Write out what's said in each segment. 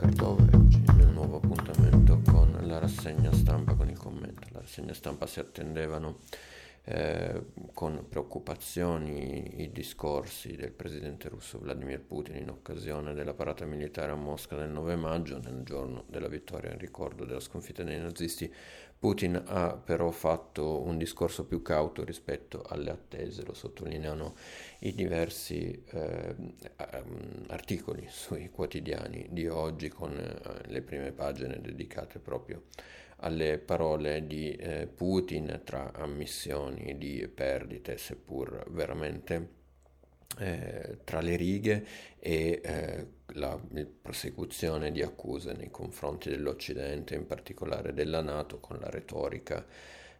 Cardove, oggi nel nuovo appuntamento con la rassegna stampa con il commento. La rassegna stampa si attendevano eh, con preoccupazioni i discorsi del presidente russo Vladimir Putin in occasione della parata militare a Mosca del 9 maggio, nel giorno della vittoria in ricordo della sconfitta dei nazisti. Putin ha però fatto un discorso più cauto rispetto alle attese, lo sottolineano i diversi eh, articoli sui quotidiani di oggi con eh, le prime pagine dedicate proprio alle parole di eh, Putin tra ammissioni di perdite, seppur veramente eh, tra le righe, e eh, la prosecuzione di accuse nei confronti dell'Occidente, in particolare della Nato, con la retorica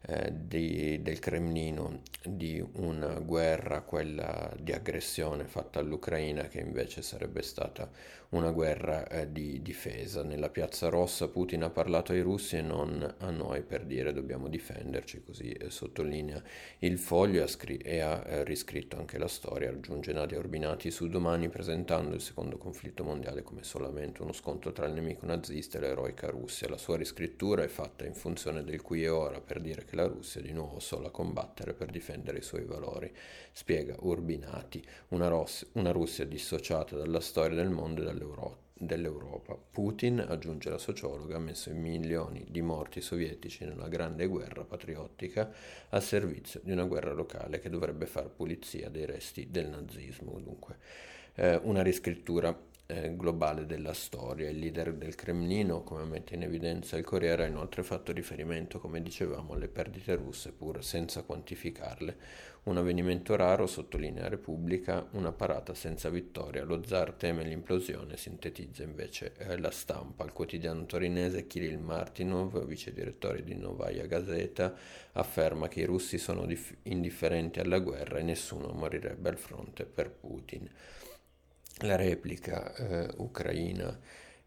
eh, di, del Cremlino di una guerra, quella di aggressione fatta all'Ucraina, che invece sarebbe stata una guerra eh, di difesa. Nella piazza rossa Putin ha parlato ai russi e non a noi per dire dobbiamo difenderci, così eh, sottolinea il foglio e ha, scr- e ha eh, riscritto anche la storia, aggiunge Nadia Orbinati su domani presentando il secondo conflitto mondiale come solamente uno scontro tra il nemico nazista e l'eroica Russia. La sua riscrittura è fatta in funzione del qui e ora per dire che la Russia è di nuovo sola a combattere per difendere i suoi valori, spiega Urbinati, una, Ross- una Russia dissociata dalla storia del mondo e dall'Europa. Putin, aggiunge la sociologa, ha messo milioni di morti sovietici nella grande guerra patriottica al servizio di una guerra locale che dovrebbe far pulizia dei resti del nazismo. Dunque, eh, una riscrittura eh, globale della storia. Il leader del Cremlino, come mette in evidenza il Corriere, ha inoltre fatto riferimento, come dicevamo, alle perdite russe pur senza quantificarle. Un avvenimento raro, sottolinea Repubblica, una parata senza vittoria. Lo zar teme l'implosione, sintetizza invece eh, la stampa. Il quotidiano torinese Kirill Martinov, vice direttore di Novaya Gazeta, afferma che i russi sono dif- indifferenti alla guerra e nessuno morirebbe al fronte per Putin. La replica eh, ucraina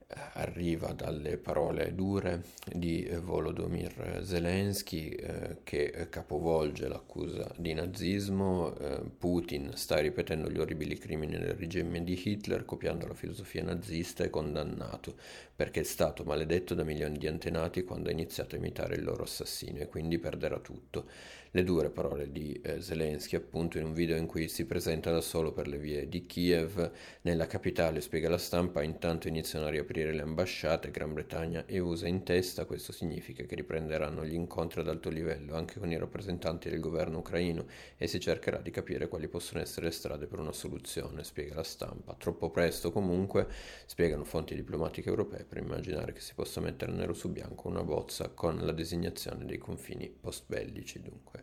eh, arriva dalle parole dure di Volodymyr Zelensky eh, che capovolge l'accusa di nazismo. Eh, Putin sta ripetendo gli orribili crimini del regime di Hitler, copiando la filosofia nazista e condannato perché è stato maledetto da milioni di antenati quando ha iniziato a imitare il loro assassino e quindi perderà tutto. Le dure parole di eh, Zelensky appunto in un video in cui si presenta da solo per le vie di Kiev, nella capitale spiega la stampa, intanto iniziano a riaprire le ambasciate, Gran Bretagna e USA in testa, questo significa che riprenderanno gli incontri ad alto livello anche con i rappresentanti del governo ucraino e si cercherà di capire quali possono essere le strade per una soluzione, spiega la stampa. Troppo presto comunque, spiegano fonti diplomatiche europee, per immaginare che si possa mettere nero su bianco una bozza con la designazione dei confini post-bellici dunque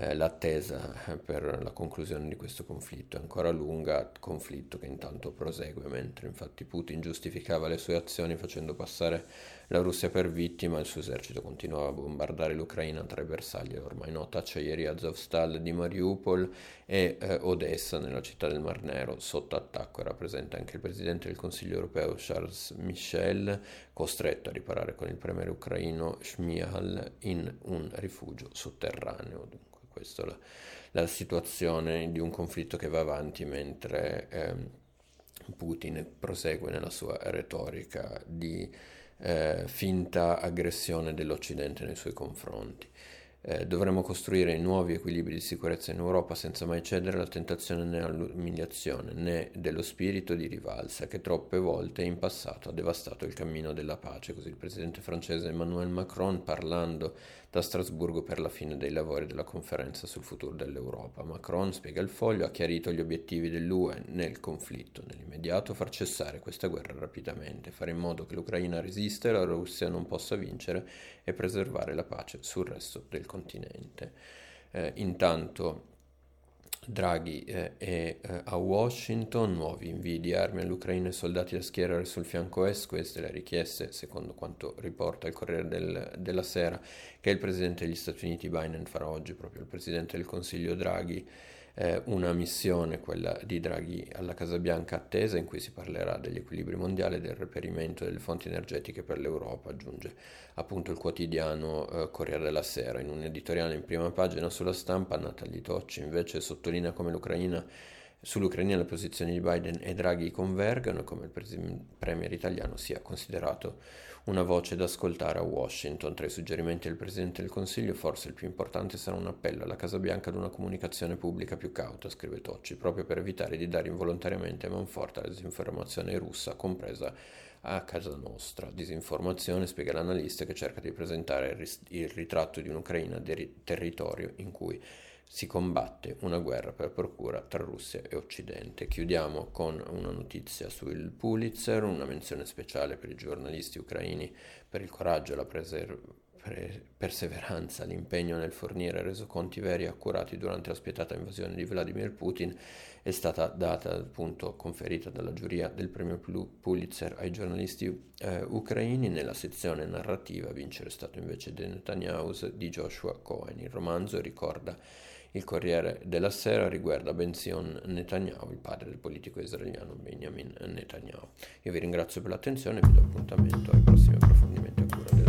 eh, l'attesa per la conclusione di questo conflitto è ancora lunga, conflitto che intanto prosegue, mentre infatti Putin giustificava le sue azioni facendo passare la Russia per vittima, il suo esercito continuava a bombardare l'Ucraina tra i bersagli ormai nota acciaierie Azovstal di Mariupol e eh, Odessa nella città del Mar Nero sotto attacco. Era presente anche il presidente del Consiglio europeo Charles Michel, costretto a riparare con il premier ucraino Shmyhal in un rifugio sotterraneo. Dunque questa la, la, situazione di un conflitto che va avanti mentre eh, Putin prosegue nella sua retorica di eh, finta aggressione dell'Occidente nei suoi confronti. Eh, dovremmo costruire nuovi equilibri di sicurezza in Europa senza mai cedere alla tentazione né all'umiliazione né dello spirito di rivalsa che troppe volte in passato ha devastato il cammino della pace. Così il presidente francese Emmanuel Macron parlando da Strasburgo per la fine dei lavori della conferenza sul futuro dell'Europa. Macron, spiega il foglio, ha chiarito gli obiettivi dell'UE nel conflitto, nell'immediato far cessare questa guerra rapidamente, fare in modo che l'Ucraina resista e la Russia non possa vincere e preservare la pace sul resto del continente. Eh, intanto Draghi eh, è eh, a Washington, nuovi invii di armi all'Ucraina e soldati da schierare sul fianco est, queste le richieste, secondo quanto riporta il Corriere del, della Sera, che il Presidente degli Stati Uniti Biden farà oggi, proprio il Presidente del Consiglio Draghi eh, una missione, quella di Draghi alla Casa Bianca attesa, in cui si parlerà degli equilibri mondiali e del reperimento delle fonti energetiche per l'Europa, aggiunge appunto il quotidiano eh, Corriere della Sera. In un editoriale in prima pagina sulla stampa, Natalie Tocci invece sottolinea come l'Ucraina Sull'Ucraina le posizioni di Biden e Draghi convergono come il premier italiano sia considerato una voce da ascoltare a Washington. Tra i suggerimenti del Presidente del Consiglio forse il più importante sarà un appello alla Casa Bianca ad una comunicazione pubblica più cauta, scrive Tocci, proprio per evitare di dare involontariamente manforte alla disinformazione russa, compresa a casa nostra. Disinformazione, spiega l'analista, che cerca di presentare il ritratto di un'Ucraina territorio in cui si combatte una guerra per procura tra Russia e Occidente. Chiudiamo con una notizia sul Pulitzer, una menzione speciale per i giornalisti ucraini per il coraggio la preser- pre- perseveranza, l'impegno nel fornire resoconti veri e accurati durante la spietata invasione di Vladimir Putin è stata data, appunto, conferita dalla giuria del premio Pulitzer ai giornalisti eh, ucraini. Nella sezione narrativa vincere è stato invece The Netanyahu di Joshua Cohen. Il romanzo ricorda il Corriere della Sera riguarda Benzion Netanyahu, il padre del politico israeliano Benjamin Netanyahu. Io vi ringrazio per l'attenzione e vi do appuntamento ai prossimi approfondimenti.